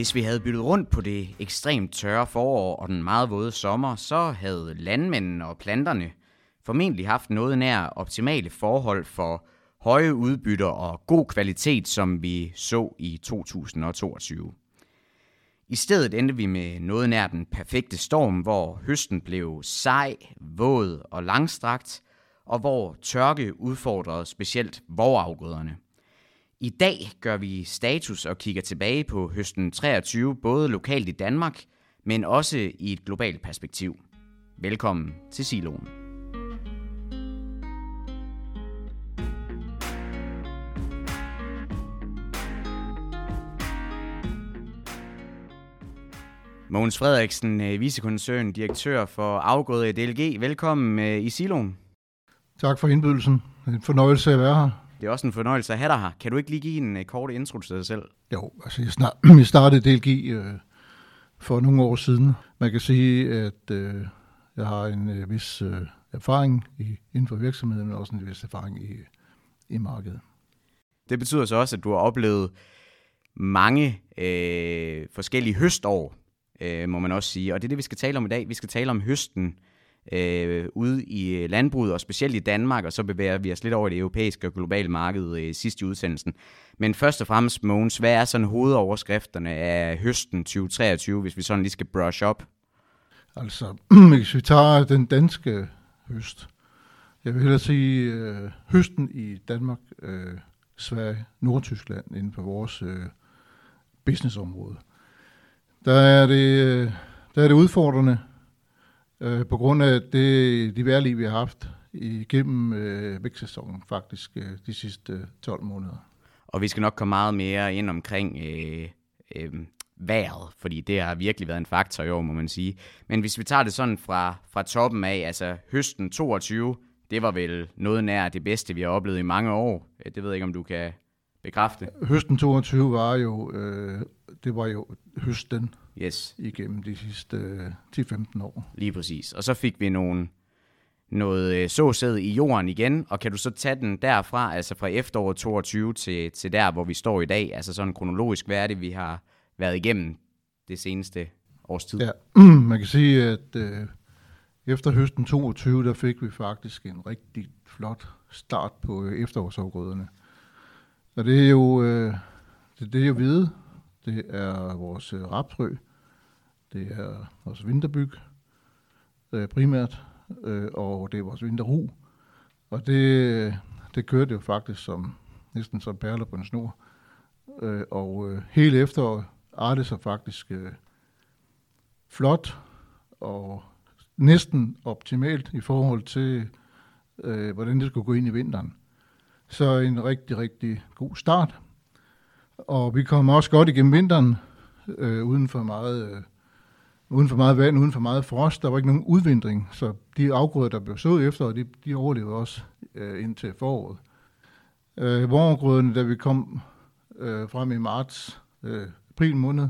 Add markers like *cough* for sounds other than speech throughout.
Hvis vi havde byttet rundt på det ekstremt tørre forår og den meget våde sommer, så havde landmændene og planterne formentlig haft noget nær optimale forhold for høje udbytter og god kvalitet, som vi så i 2022. I stedet endte vi med noget nær den perfekte storm, hvor høsten blev sej, våd og langstrakt, og hvor tørke udfordrede specielt vorafgrøderne. I dag gør vi status og kigger tilbage på høsten 23, både lokalt i Danmark, men også i et globalt perspektiv. Velkommen til Siloen. Mogens Frederiksen, øh, vicekoncern, direktør for afgået i DLG. Velkommen øh, i Siloen. Tak for indbydelsen. Det er en fornøjelse at være her. Det er også en fornøjelse at have dig her. Kan du ikke lige give en uh, kort intro til dig selv? Jo, altså jeg, snart, *clears throat* jeg startede DLG uh, for nogle år siden. Man kan sige, at uh, jeg har en uh, vis uh, erfaring i, inden for virksomheden, men også en vis erfaring i, i markedet. Det betyder så også, at du har oplevet mange øh, forskellige høstår, øh, må man også sige. Og det er det, vi skal tale om i dag. Vi skal tale om høsten øh, ude i øh, landbruget, og specielt i Danmark, og så bevæger vi os lidt over i det europæiske og globale marked øh, sidst i udsendelsen. Men først og fremmest, Mogens, hvad er sådan hovedoverskrifterne af høsten 2023, hvis vi sådan lige skal brush up? Altså, *clears throat* hvis vi tager den danske høst, jeg vil hellere sige øh, høsten i Danmark, øh, Sverige, Nordtyskland inden for vores øh, businessområde. Der er det, øh, der er det udfordrende, øh, på grund af det, de værlige, vi har haft igennem øh, vækstsæsonen faktisk øh, de sidste øh, 12 måneder. Og vi skal nok komme meget mere ind omkring øh, øh, vejret, fordi det har virkelig været en faktor i år, må man sige. Men hvis vi tager det sådan fra, fra toppen af, altså høsten 22, det var vel noget nær det bedste, vi har oplevet i mange år. Øh, det ved jeg ikke, om du kan bekræfte. Høsten 22 var jo, øh, det var jo høsten yes. igennem de sidste øh, 10-15 år. Lige præcis. Og så fik vi nogle, noget øh, såsæd i jorden igen, og kan du så tage den derfra, altså fra efteråret 22 til, til der, hvor vi står i dag, altså sådan kronologisk, hvad er det, vi har været igennem det seneste års tid? Ja, *clears throat* man kan sige, at øh, efter høsten 22, der fik vi faktisk en rigtig flot start på øh, efterårsafgrøderne. Og det er jo, øh, det, det er jo hvide, det er vores øh, rapsrø, det er vores vinterbyg øh, primært, øh, og det er vores vinterru. Og det, øh, det kørte jo faktisk som næsten som perler på en snor. Øh, og øh, hele efteråret artede sig faktisk øh, flot og næsten optimalt i forhold til, øh, hvordan det skulle gå ind i vinteren. Så en rigtig, rigtig god start. Og vi kom også godt igennem vinteren, øh, uden for meget... Øh, uden for meget vand, uden for meget frost. Der var ikke nogen udvindring, så de afgrøder, der blev sået efter, de, de overlevede også øh, indtil foråret. Øh, Vorafgrøderne, da vi kom øh, frem i marts, øh, april måned,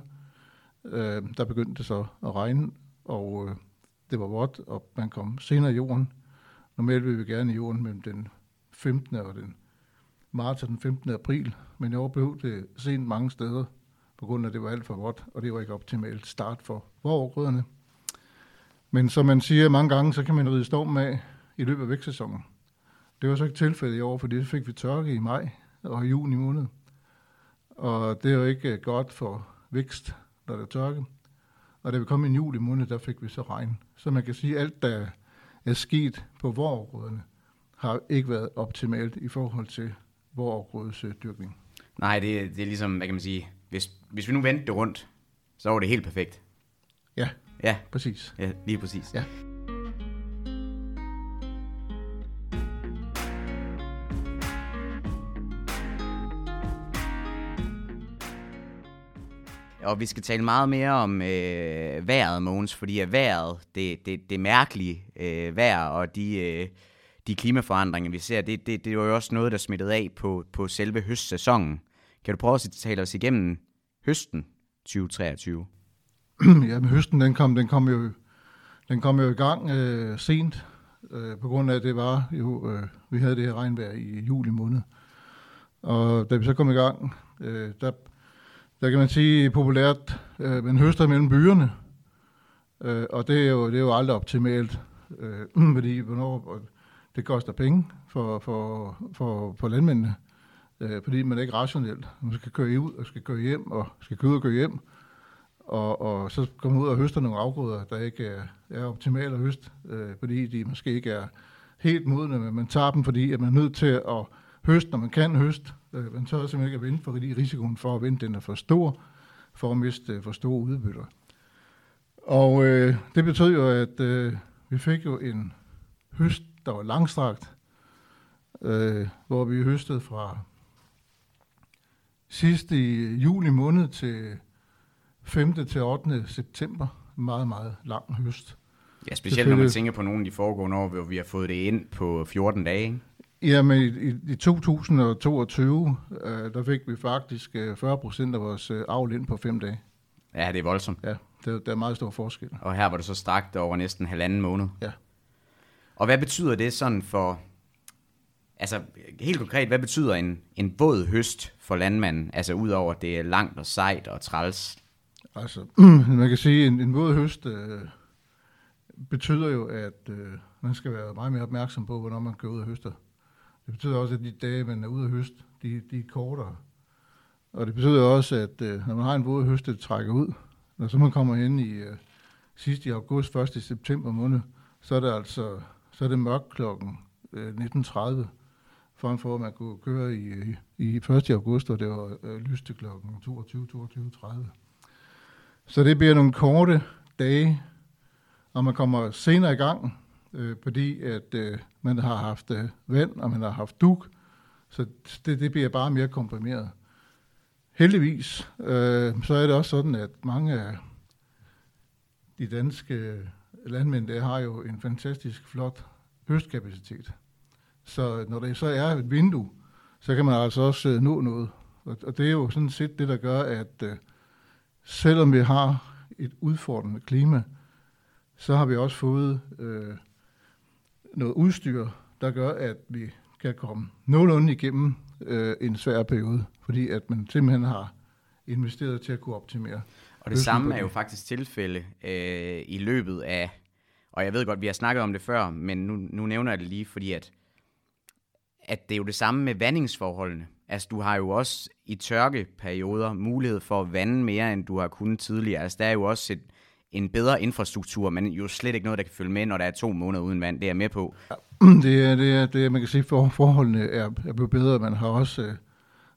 øh, der begyndte det så at regne, og øh, det var vådt, og man kom senere i jorden. Normalt vil vi gerne i jorden mellem den 15. og den marts den 15. april, men jeg blev det sent mange steder, på grund af, at det var alt for vådt, og det var ikke optimalt start for vorgrøderne. Men som man siger mange gange, så kan man ride stormen af i løbet af vækstsæsonen. Det var så ikke tilfældet i år, fordi det fik vi tørke i maj og i juni måned. Og det er jo ikke øh, godt for vækst, når der er tørke. Og da vi kom i juli måned, der fik vi så regn. Så man kan sige, at alt, der er sket på vorgrøderne, har ikke været optimalt i forhold til vorgrødsdyrkning. Nej, det, det er ligesom, hvad kan man sige, hvis, hvis vi nu vendte det rundt, så var det helt perfekt. Ja, Ja, præcis. ja lige præcis. Ja. Og vi skal tale meget mere om øh, vejret, Mogens, fordi at vejret, det, det, det mærkelige øh, vejr og de, øh, de klimaforandringer, vi ser, det, det, det var jo også noget, der smittede af på, på selve høstsæsonen. Kan du prøve at tale os igennem høsten 2023? *clears throat* ja, men høsten, den kom, den kom jo, den kom jo i gang øh, sent, øh, på grund af, at det var jo, øh, vi havde det her regnvejr i juli måned. Og da vi så kom i gang, øh, der, der kan man sige populært, øh, man høster mellem byerne, øh, og det er, jo, det er jo aldrig optimalt, øh, *clears throat* fordi hvornår, det koster penge for, for, for, for landmændene, øh, fordi man er ikke rationelt. Man skal køre ud og skal køre hjem, og skal køre ud og køre hjem, og, og så kommer ud og høster nogle afgrøder, der ikke er, er optimale at høste, øh, fordi de måske ikke er helt modne, men man tager dem, fordi at man er nødt til at høste, når man kan høste. Øh, man tør simpelthen ikke at vente, fordi risikoen for at vente den er for stor, for at miste øh, for store udbytter. Og øh, det betød jo, at øh, vi fik jo en høst, der var langstrakt, øh, hvor vi høstede fra sidst i juli måned til 5. til 8. september. Meget, meget lang høst. Ja, specielt når man tænker på nogle af de foregående år, hvor vi har fået det ind på 14 dage. Ikke? Jamen, i, i 2022, øh, der fik vi faktisk 40 øh, procent af vores øh, avl ind på fem dage. Ja, det er voldsomt. Ja, det, der er meget stor forskel. Og her var det så strakt over næsten halvanden måned. Ja. Og hvad betyder det sådan for, altså helt konkret, hvad betyder en, en våd høst for landmanden? Altså udover at det er langt og sejt og træls. Altså, *clears throat* man kan sige, en, en våd høst øh, betyder jo, at øh, man skal være meget mere opmærksom på, hvornår man går ud og høster. Det betyder også, at de dage, man er ude og høste, de, de er kortere. Og det betyder også, at øh, når man har en våd høst, det trækker ud. Når så man kommer hen i øh, sidst i august, 1. i september måned, så er det altså så er det mørkt klokken øh, 19.30, frem for at man kunne køre i, i, 1. august, og det var øh, lyste klokken 22-22.30. Så det bliver nogle korte dage, og man kommer senere i gang, øh, fordi at øh, man har haft øh, vand, og man har haft duk, så det, det bliver bare mere komprimeret. Heldigvis, øh, så er det også sådan, at mange af de danske landmænd, der har jo en fantastisk flot høstkapacitet. Så når der så er et vindue, så kan man altså også øh, nå noget. Og, og det er jo sådan set det, der gør, at øh, selvom vi har et udfordrende klima, så har vi også fået øh, noget udstyr, der gør, at vi kan komme nogenlunde igennem øh, en svær periode, fordi at man simpelthen har investeret til at kunne optimere. Og det samme er jo faktisk tilfælde øh, i løbet af, og jeg ved godt, vi har snakket om det før, men nu, nu nævner jeg det lige, fordi at, at det er jo det samme med vandingsforholdene. Altså, du har jo også i tørkeperioder mulighed for at vande mere, end du har kunnet tidligere. Altså, der er jo også et, en bedre infrastruktur, men jo slet ikke noget, der kan følge med, når der er to måneder uden vand. Det er jeg med på. Ja, *clears throat* det er, det er, det er, man kan sige, for forholdene er, er blevet bedre. Man har også øh,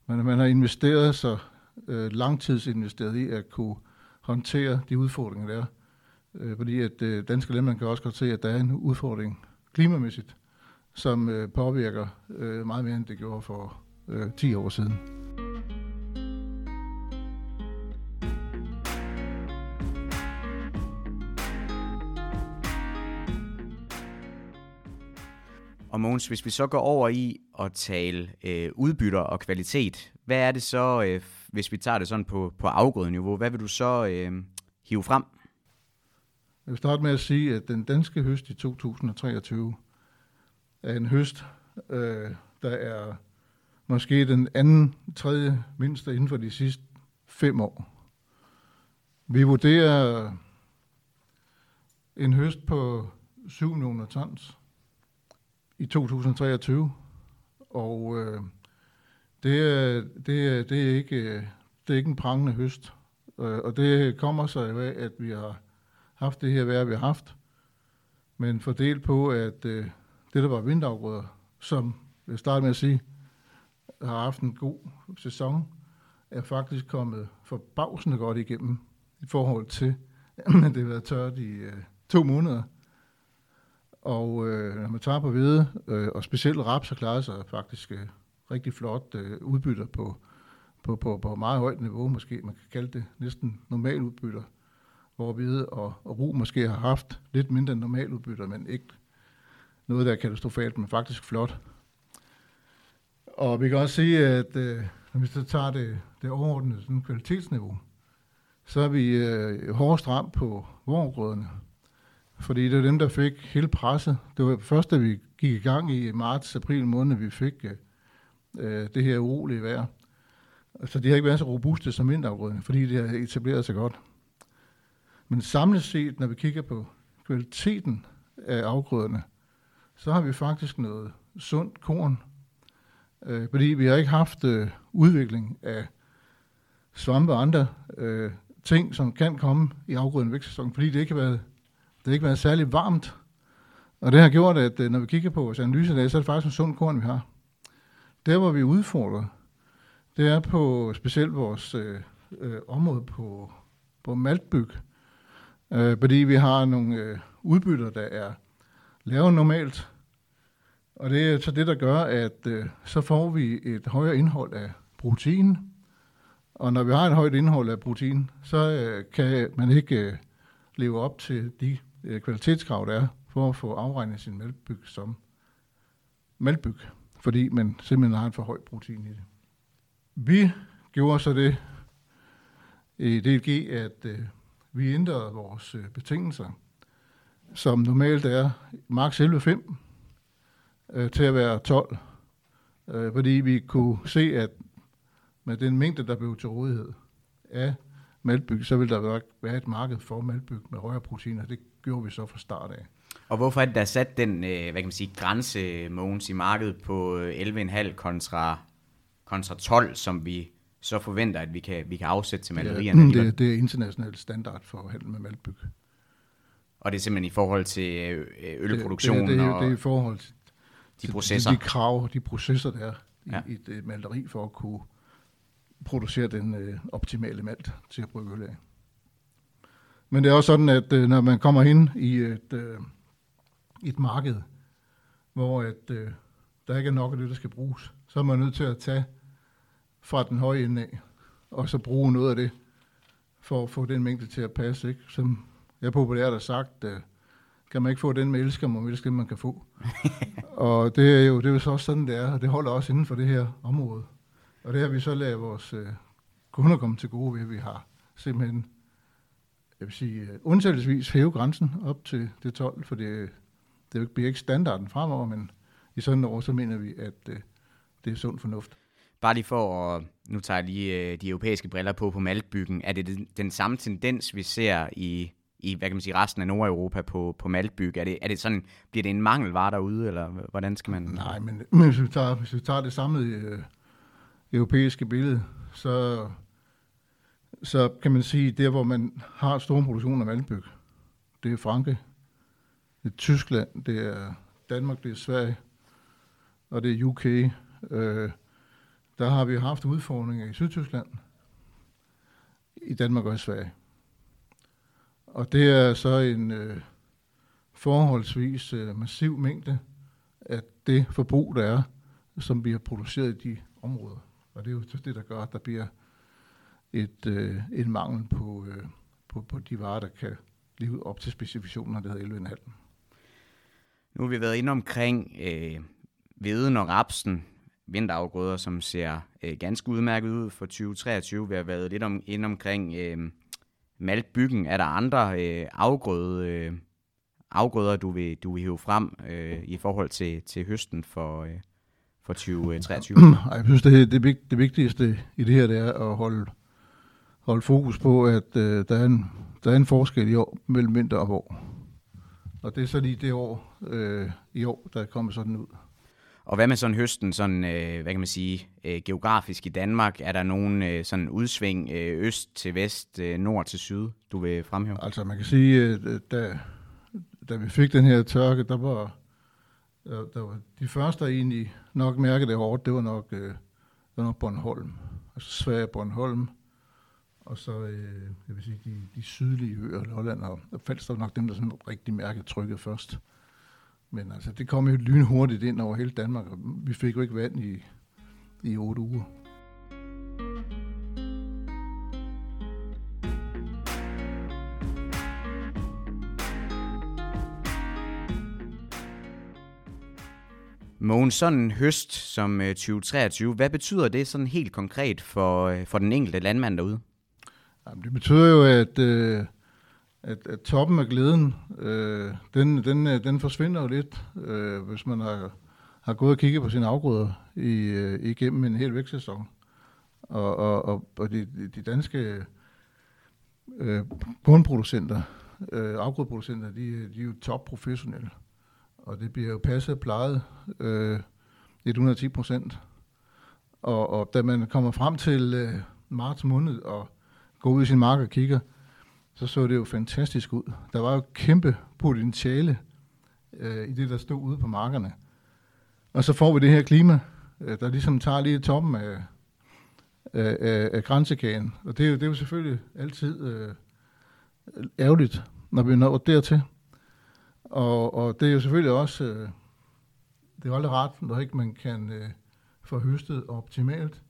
man, man har investeret sig, øh, langtidsinvesteret i at kunne håndtere de udfordringer, der er. Øh, fordi at øh, danske landmænd kan også godt se, at der er en udfordring klimamæssigt, som øh, påvirker øh, meget mere, end det gjorde for øh, 10 år siden. Og Mogens, hvis vi så går over i at tale øh, udbytter og kvalitet, hvad er det så, øh, hvis vi tager det sådan på, på afgrødeniveau, hvad vil du så øh, hive frem? Jeg vil starte med at sige, at den danske høst i 2023 er en høst, øh, der er måske den anden, tredje mindste inden for de sidste fem år. Vi vurderer en høst på 7 millioner tons i 2023, og øh, det, er, det, er, det, er ikke, det er ikke en prangende høst. Øh, og det kommer sig af, at vi har haft det her vejr, vi har haft, men fordelt på, at øh, det, der var vinterafgrøder, som jeg starter med at sige, har haft en god sæson, er faktisk kommet forbavsende godt igennem i forhold til, *clears throat* at det har været tørt i øh, to måneder. Og øh, når man tager på hvide, øh, og specielt raps har klaret sig faktisk øh, rigtig flot øh, udbytter på, på, på, på meget højt niveau, måske man kan kalde det næsten normal udbytter, hvor hvide og, og ru måske har haft lidt mindre end normal men ikke noget, der er katastrofalt, men faktisk flot. Og vi kan også sige, at øh, når vi så tager det, det overordnede sådan kvalitetsniveau, så er vi øh, hårdest ramt på vorgrøderne. Fordi det er dem, der fik hele presset. Det var først, da vi gik i gang i marts-april måned, vi fik øh, øh, det her urolige vejr. Så de har ikke været så robuste som vinterafgrøderne, fordi de har etableret sig godt. Men samlet set, når vi kigger på kvaliteten af afgrøderne, så har vi faktisk noget sundt korn, øh, fordi vi har ikke haft øh, udvikling af svampe og andre øh, ting, som kan komme i afgrøden vækstsæsonen, fordi det ikke har været, det har ikke været særlig varmt. Og det har gjort, at øh, når vi kigger på vores analyse så er det faktisk en sund korn, vi har. Der, hvor vi udfordrer, det er på specielt vores øh, øh, område på, på maltbyg, øh, fordi vi har nogle øh, udbytter, der er lavere normalt, og det er så det, der gør, at øh, så får vi et højere indhold af protein, og når vi har et højt indhold af protein, så øh, kan man ikke øh, leve op til de øh, kvalitetskrav, der er for at få afregnet sin maltbyg som maltbyg, fordi man simpelthen har en for høj protein i det. Vi gjorde så det i DLG, at øh, vi ændrede vores øh, betingelser, som normalt er maks 11,5 øh, til at være 12, øh, fordi vi kunne se, at med den mængde, der blev til rådighed af maltbyg, så vil der være et marked for maltbyg med højere proteiner. Det gjorde vi så fra start af. Og hvorfor er det, der sat den øh, hvad kan man sige, grænse, Mogens, i markedet på øh, 11,5 kontra, kontra 12, som vi så forventer, at vi kan, vi kan afsætte til malerierne? Ja, det, det er international standard for handel med maltbyg. Og det er simpelthen i forhold til ølproduktion? Det, det, det, det, det er i forhold til de processer? De, de krav, de processer, der er i, ja. i et maleri for at kunne producere den øh, optimale malt til at brygge øl af. Men det er også sådan, at øh, når man kommer ind i et, øh, et marked, hvor at, øh, der ikke er nok af det, der skal bruges, så er man nødt til at tage fra den høje ende af, og så bruge noget af det, for at få den mængde til at passe. Ikke? Som jeg populært har sagt, øh, kan man ikke få den med elsker, man elsker man kan få. *laughs* og det er jo det er jo så også sådan, det er, og det holder også inden for det her område. Og det har vi så lavet vores øh, kunder komme til gode ved, at vi har simpelthen, jeg vil sige, uh, undtagelsesvis hæve grænsen op til det 12, for det, det bliver ikke standarden fremover, men i sådan et år, så mener vi, at uh, det er sund fornuft. Bare lige for at, nu tager jeg lige øh, de europæiske briller på på maltbyggen, er det den, den samme tendens, vi ser i, i hvad kan man sige, resten af Nordeuropa på, på maltbyg? Er det, er det sådan, bliver det en mangelvare derude, eller hvordan skal man... Nej, men, *clears throat* men hvis, vi tager, hvis vi tager det samlede øh, europæiske billede, så, så kan man sige, der hvor man har store produktioner af maltbyg, det er Frankrig, det er Tyskland, det er Danmark, det er Sverige, og det er UK. Øh, der har vi haft udfordringer i Sydtyskland, i Danmark og i Sverige. Og det er så en øh, forholdsvis øh, massiv mængde af det forbrug, der er, som vi har produceret i de områder. Og det er jo det, der gør, at der bliver et, øh, en mangel på, øh, på, på de varer, der kan leve op til specifikationen, der hedder 11,5. Nu har vi været inde omkring øh, veden og rapsen, vinterafgrøder, som ser øh, ganske udmærket ud for 2023. Vi har været lidt om, ind omkring øh, maltbyggen. Er der andre øh, afgrøde, øh, afgrøder, du vil, du vil hive frem øh, i forhold til, til høsten for, øh, for 2023? *clears throat* Jeg synes, det, det, det vigtigste i det her, det er at holde, holde fokus på, at øh, der, er en, der er en forskel i år mellem vinter og vår. Og det er så lige det år øh, i år, der er kommet sådan ud. Og hvad med sådan høsten, sådan, øh, hvad kan man sige, øh, geografisk i Danmark? Er der nogen øh, sådan udsving øh, øst til vest, øh, nord til syd, du vil fremhæve? Altså man kan sige, øh, da, da vi fik den her tørke, der var, der, der var de første, der egentlig nok mærkede det hårdt, det var nok, øh, det var nok Bornholm. Altså Sverige, Bornholm, og så øh, jeg vil sige, de, de sydlige øer, Lolland og, og Falster var nok dem, der sådan rigtig mærkede trykket først. Men altså, det kom jo lynhurtigt ind over hele Danmark, og vi fik jo ikke vand i, i otte uger. Mogens, sådan en høst som 2023, øh, hvad betyder det sådan helt konkret for, øh, for den enkelte landmand derude? Jamen, det betyder jo, at, øh, at, at toppen af glæden, øh, den, den, øh, den forsvinder jo lidt, øh, hvis man har, har gået og kigget på sine afgrøder i, igennem en hel vækstsæson. Og, og, og, og de, de danske øh, kornproducenter, øh, afgrødeproducenter, de, de er jo topprofessionelle. Og det bliver jo passet og plejet øh, 110 procent. Og, og da man kommer frem til øh, marts måned og går ud i sin mark og kigger, så så det jo fantastisk ud. Der var jo kæmpe potentiale øh, i det, der stod ude på markerne. Og så får vi det her klima, øh, der ligesom tager lige toppen af, af, af, af grænsekagen. Og det er, jo, det er jo selvfølgelig altid øh, ærgerligt, når vi når dertil. Og, og det er jo selvfølgelig også, øh, det er jo aldrig rart, når ikke man kan øh, få høstet optimalt.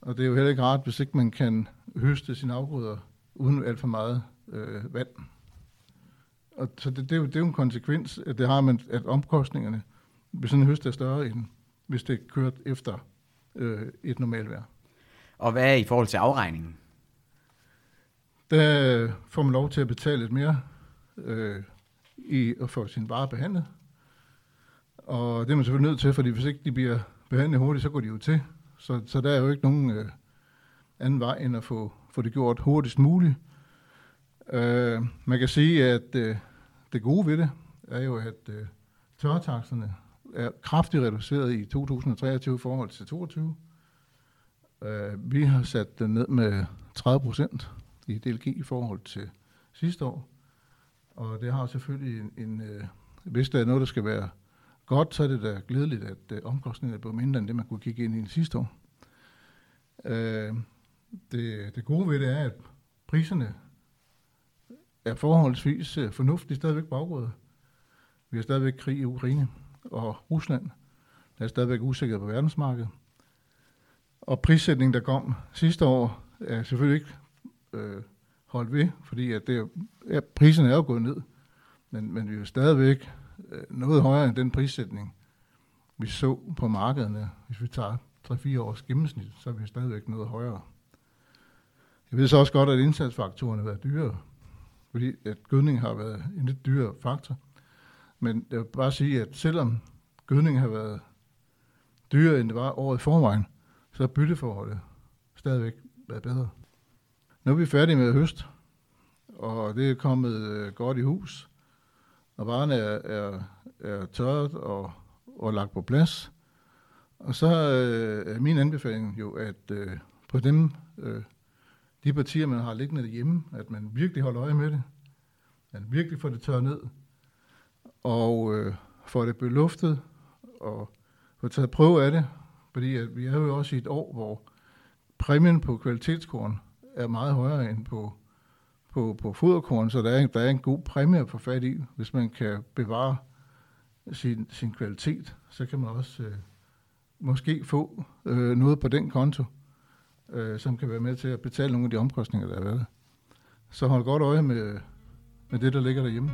Og det er jo heller ikke rart, hvis ikke man kan høste sine afgrøder uden alt for meget øh, vand. Og så det, det, er jo, det er jo en konsekvens, at det har man, at omkostningerne ved sådan en høst er større, end hvis det er kørt efter øh, et normalt vejr. Og hvad er i forhold til afregningen? Der får man lov til at betale lidt mere øh, i at få sin vare behandlet. Og det er man selvfølgelig nødt til, fordi hvis ikke de bliver behandlet hurtigt, så går de jo til. Så, så der er jo ikke nogen øh, anden vej end at få, få det gjort hurtigst muligt. Øh, man kan sige, at øh, det gode ved det er jo, at øh, tørretakserne er kraftigt reduceret i 2023 i forhold til 2022. Øh, vi har sat den ned med 30 procent i DLG i forhold til sidste år. Og det har selvfølgelig en, en øh, hvis der er noget, der skal være godt, så er det da glædeligt, at øh, omkostningerne er blevet mindre end det, man kunne kigge ind i sidste år. Øh, det, det gode ved det er, at priserne er forholdsvis øh, fornuftige stadigvæk baggrundet. Vi har stadigvæk krig i Ukraine og Rusland. Der er stadigvæk usikkerhed på verdensmarkedet. Og prissætningen, der kom sidste år, er selvfølgelig ikke øh, holdt ved, fordi at det, ja, priserne er jo gået ned. Men, men vi er jo stadigvæk øh, noget højere end den prissætning, vi så på markederne. Hvis vi tager 3-4 års gennemsnit, så er vi stadigvæk noget højere. Jeg ved så også godt, at indsatsfaktorerne har været dyrere, fordi at gødning har været en lidt dyrere faktor. Men jeg vil bare sige, at selvom gødning har været dyrere, end det var året i forvejen, så har bytteforholdet stadigvæk været bedre. Nu er vi færdige med høst, og det er kommet øh, godt i hus, og varerne er, er, er tørret og, og lagt på plads. Og så øh, er min anbefaling jo, at øh, på dem, øh, de partier, man har liggende derhjemme, at man virkelig holder øje med det, at man virkelig får det tørret ned, og øh, får det beluftet, og får taget prøve af det, fordi at vi er jo også i et år, hvor præmien på kvalitetskorn er meget højere end på, på, på foderkorn, så der er, der er en god præmie at få fat i, hvis man kan bevare sin, sin kvalitet, så kan man også øh, måske få øh, noget på den konto, øh, som kan være med til at betale nogle af de omkostninger, der er været. Så hold godt øje med, med det, der ligger derhjemme.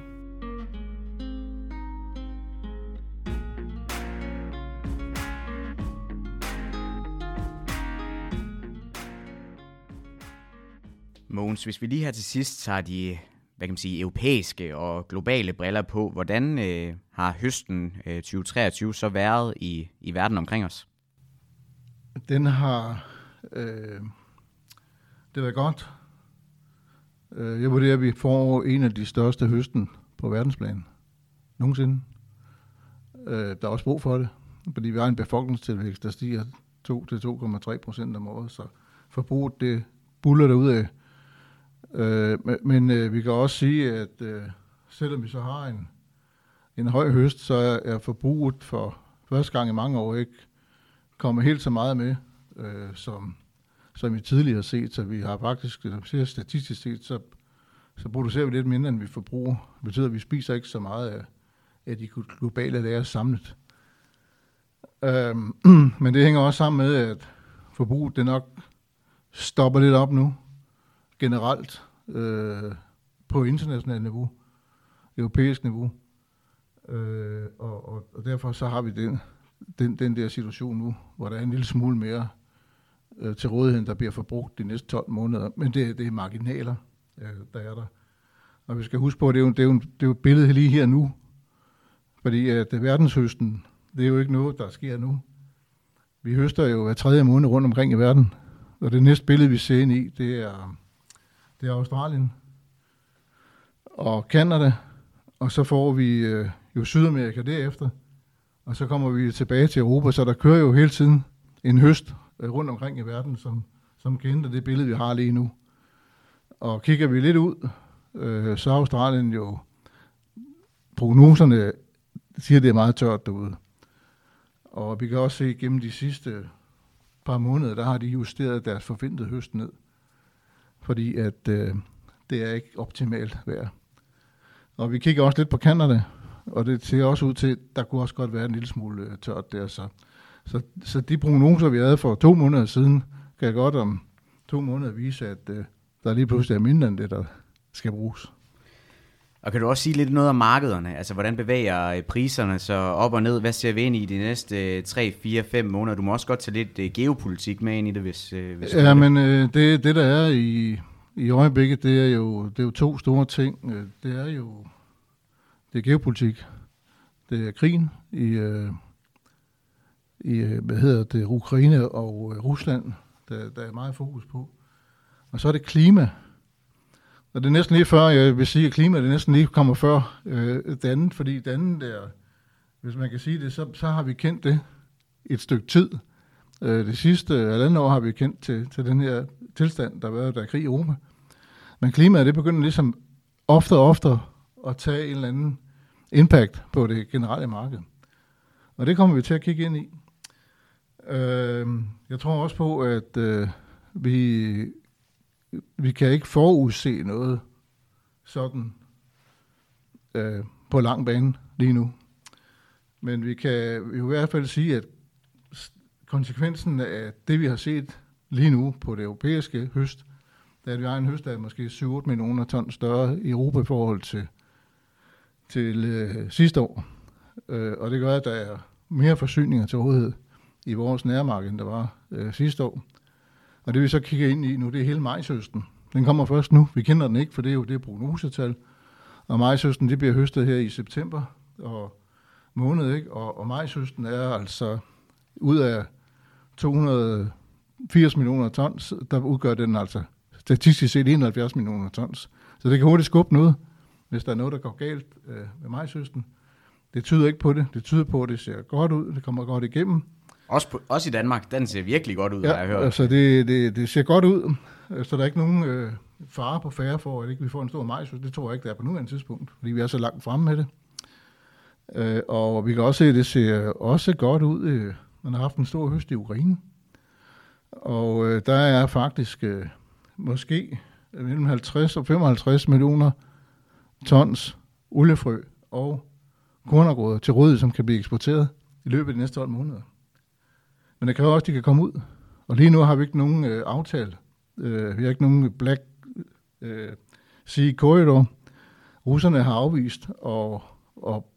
Mogens, hvis vi lige her til sidst tager de hvad kan man sige, europæiske og globale briller på, hvordan øh, har høsten øh, 2023 så været i, i verden omkring os? Den har øh, det var godt. Øh, jeg vurderer, at vi får en af de største høsten på verdensplan nogensinde. Øh, der er også brug for det, fordi vi har en befolkningstilvækst, der stiger 2-2,3 procent om året, så forbruget det buller ud af. Øh, men men øh, vi kan også sige, at øh, selvom vi så har en, en høj høst, så er, er forbruget for første gang i mange år ikke kommet helt så meget med, øh, som, som vi tidligere har set. Så vi har faktisk, ser statistisk set, så, så producerer vi lidt mindre, end vi forbruger. Det betyder, at vi spiser ikke så meget af, af de globale lager samlet. Øhm, *clears throat* men det hænger også sammen med, at forbruget det nok stopper lidt op nu generelt øh, på internationalt niveau, europæisk niveau. Øh, og, og, og derfor så har vi den, den, den der situation nu, hvor der er en lille smule mere øh, til rådigheden, der bliver forbrugt de næste 12 måneder. Men det, det er marginaler, øh, der er der. Og vi skal huske på, at det er jo, det er jo, det er jo et billede lige her nu. Fordi at det verdenshøsten, det er jo ikke noget, der sker nu. Vi høster jo hver tredje måned rundt omkring i verden. og det næste billede, vi ser ind i, det er, det er Australien og Kanada, og så får vi øh, jo Sydamerika derefter, og så kommer vi tilbage til Europa, så der kører jo hele tiden en høst Øh, rundt omkring i verden, som, som kan det billede, vi har lige nu. Og kigger vi lidt ud, øh, så er Australien jo, prognoserne siger, det er meget tørt derude. Og vi kan også se, at gennem de sidste par måneder, der har de justeret deres forventede høst ned. Fordi at øh, det er ikke optimalt vejr. Og vi kigger også lidt på Canada, og det ser også ud til, at der kunne også godt være en lille smule øh, tørt der. Så, så, så de prognoser, vi havde for to måneder siden, kan godt om to måneder vise, at øh, der lige pludselig er mindre end det, der skal bruges. Og kan du også sige lidt noget om markederne? Altså, hvordan bevæger øh, priserne så op og ned? Hvad ser vi ind i de næste 3, 4, 5 måneder? Du må også godt tage lidt øh, geopolitik med ind i det, hvis... hvis ja, men det, det, der er i, i øjeblikket, det er, jo, det er jo to store ting. Det er jo det er geopolitik. Det er krigen i, øh, i øh, hvad hedder det, Ukraine og øh, Rusland, der, der er meget fokus på. Og så er det klima. Og det er næsten lige før, jeg vil sige, at klima det næsten lige kommer før øh, det andet, fordi det andet der, hvis man kan sige det, så, så har vi kendt det et stykke tid. Øh, det sidste halvandet år har vi kendt til, til den her tilstand, der har været, der er krig i Europa. Men klimaet, det begynder ligesom ofte og ofte at tage en eller anden impact på det generelle marked. Og det kommer vi til at kigge ind i. Øh, jeg tror også på, at øh, vi, vi kan ikke forudse noget sådan øh, på lang bane lige nu. Men vi kan i hvert fald sige, at konsekvensen af det, vi har set lige nu på det europæiske høst, det er, at vi har en høst, der er måske 7-8 millioner ton større i Europa i forhold til til øh, sidste år. Øh, og det gør, at der er mere forsyninger til rådighed i vores nærmarked, end der var øh, sidste år. Og det vi så kigger ind i nu, det er hele majsøsten. Den kommer først nu. Vi kender den ikke, for det er jo det prognosetal. Og majsøsten, det bliver høstet her i september og måned, ikke? Og, og majsøsten er altså ud af 280 millioner tons, der udgør den altså statistisk set 71 millioner tons. Så det kan hurtigt skubbe noget hvis der er noget, der går galt øh, med majsøsten. Det tyder ikke på det. Det tyder på, at det ser godt ud. Det kommer godt igennem. Også, på, også i Danmark, den ser virkelig godt ud, ja, har jeg hørt. altså det, det, det ser godt ud, så der er ikke nogen øh, fare på færre for, at ikke vi får en stor majsøst. Det tror jeg ikke, der er på nuværende tidspunkt, fordi vi er så langt fremme med det. Øh, og vi kan også se, at det ser også godt ud. Øh, man har haft en stor høst i Ukraine. Og øh, der er faktisk øh, måske mellem 50 og 55 millioner tons oliefrø og kornagråder til rådighed, som kan blive eksporteret i løbet af de næste 12 måneder. Men det kræver også, at de kan komme ud. Og lige nu har vi ikke nogen øh, aftale. Øh, vi har ikke nogen Black øh, Sea Corridor. Russerne har afvist og, og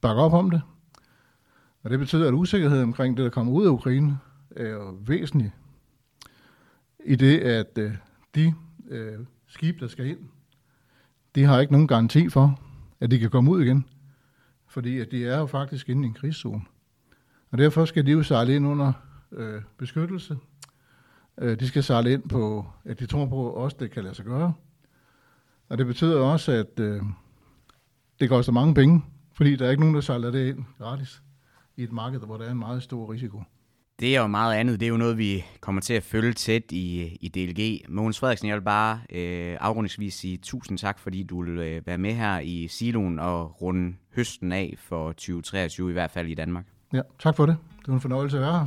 bakke op om det. Og det betyder, at usikkerheden omkring det, der kommer ud af Ukraine, er jo væsentlig. I det, at øh, de øh, skib, der skal ind, de har ikke nogen garanti for, at de kan komme ud igen. Fordi at de er jo faktisk inde i en krigszone. Og derfor skal de jo sejle ind under øh, beskyttelse. Øh, de skal sejle ind på, at de tror på også, det kan lade sig gøre. Og det betyder også, at øh, det koster mange penge, fordi der er ikke nogen, der sejler det ind gratis i et marked, hvor der er en meget stor risiko. Det er jo meget andet. Det er jo noget, vi kommer til at følge tæt i, i DLG. Mogens Frederiksen, jeg vil bare øh, afrundingsvis sige tusind tak, fordi du vil øh, være med her i Siloen og runde høsten af for 2023, i hvert fald i Danmark. Ja, tak for det. Det var en fornøjelse at være her.